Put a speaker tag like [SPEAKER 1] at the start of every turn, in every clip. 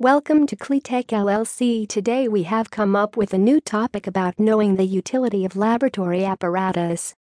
[SPEAKER 1] Welcome to Cleatech LLC. Today we have come up with a new topic about knowing the utility of laboratory apparatus.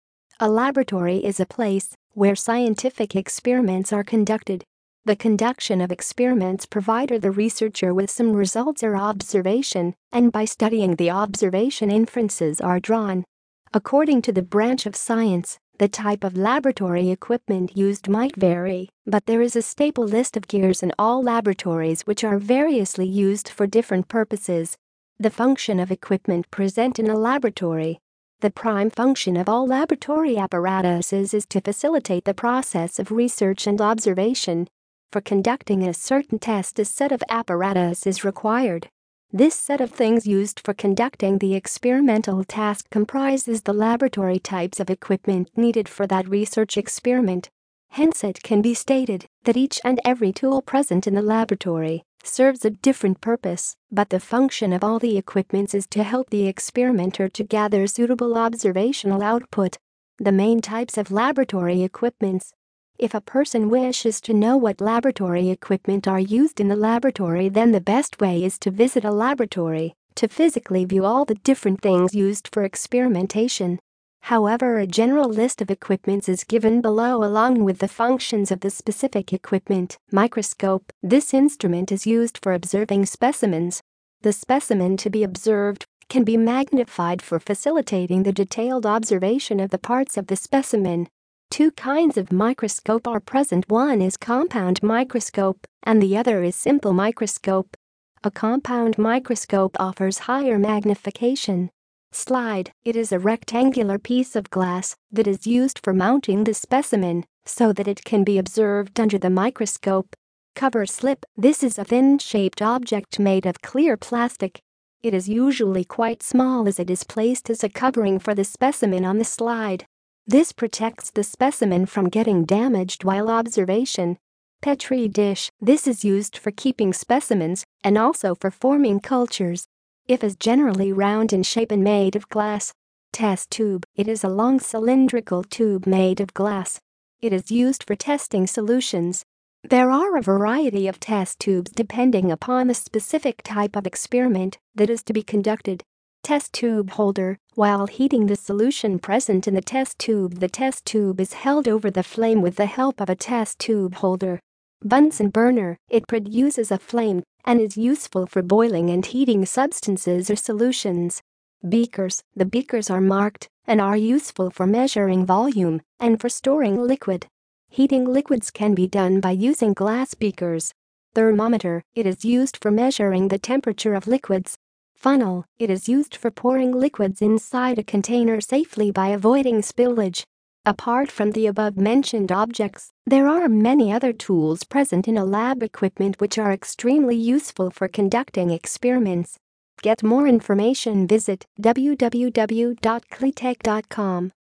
[SPEAKER 1] A laboratory is a place where scientific experiments are conducted. The conduction of experiments provide the researcher with some results or observation, and by studying the observation inferences are drawn. According to the branch of science, the type of laboratory equipment used might vary, but there is a staple list of gears in all laboratories which are variously used for different purposes. The function of equipment present in a laboratory. The prime function of all laboratory apparatuses is to facilitate the process of research and observation. For conducting a certain test, a set of apparatus is required. This set of things used for conducting the experimental task comprises the laboratory types of equipment needed for that research experiment. Hence, it can be stated that each and every tool present in the laboratory serves a different purpose, but the function of all the equipments is to help the experimenter to gather suitable observational output. The main types of laboratory equipments if a person wishes to know what laboratory equipment are used in the laboratory then the best way is to visit a laboratory to physically view all the different things used for experimentation. However, a general list of equipments is given below along with the functions of the specific equipment. Microscope. This instrument is used for observing specimens. The specimen to be observed can be magnified for facilitating the detailed observation of the parts of the specimen. Two kinds of microscope are present one is compound microscope and the other is simple microscope. A compound microscope offers higher magnification. Slide It is a rectangular piece of glass that is used for mounting the specimen so that it can be observed under the microscope. Cover slip This is a thin shaped object made of clear plastic. It is usually quite small as it is placed as a covering for the specimen on the slide. This protects the specimen from getting damaged while observation. Petri dish This is used for keeping specimens and also for forming cultures. If is generally round in shape and made of glass. Test tube It is a long cylindrical tube made of glass. It is used for testing solutions. There are a variety of test tubes depending upon the specific type of experiment that is to be conducted test tube holder. While heating the solution present in the test tube, the test tube is held over the flame with the help of a test tube holder. Bunsen burner, it produces a flame and is useful for boiling and heating substances or solutions. Beakers, the beakers are marked and are useful for measuring volume and for storing liquid. Heating liquids can be done by using glass beakers. Thermometer, it is used for measuring the temperature of liquids Funnel, it is used for pouring liquids inside a container safely by avoiding spillage. Apart from the above-mentioned objects, there are many other tools present in a lab equipment which are extremely useful for conducting experiments. Get more information visit www.cleatech.com.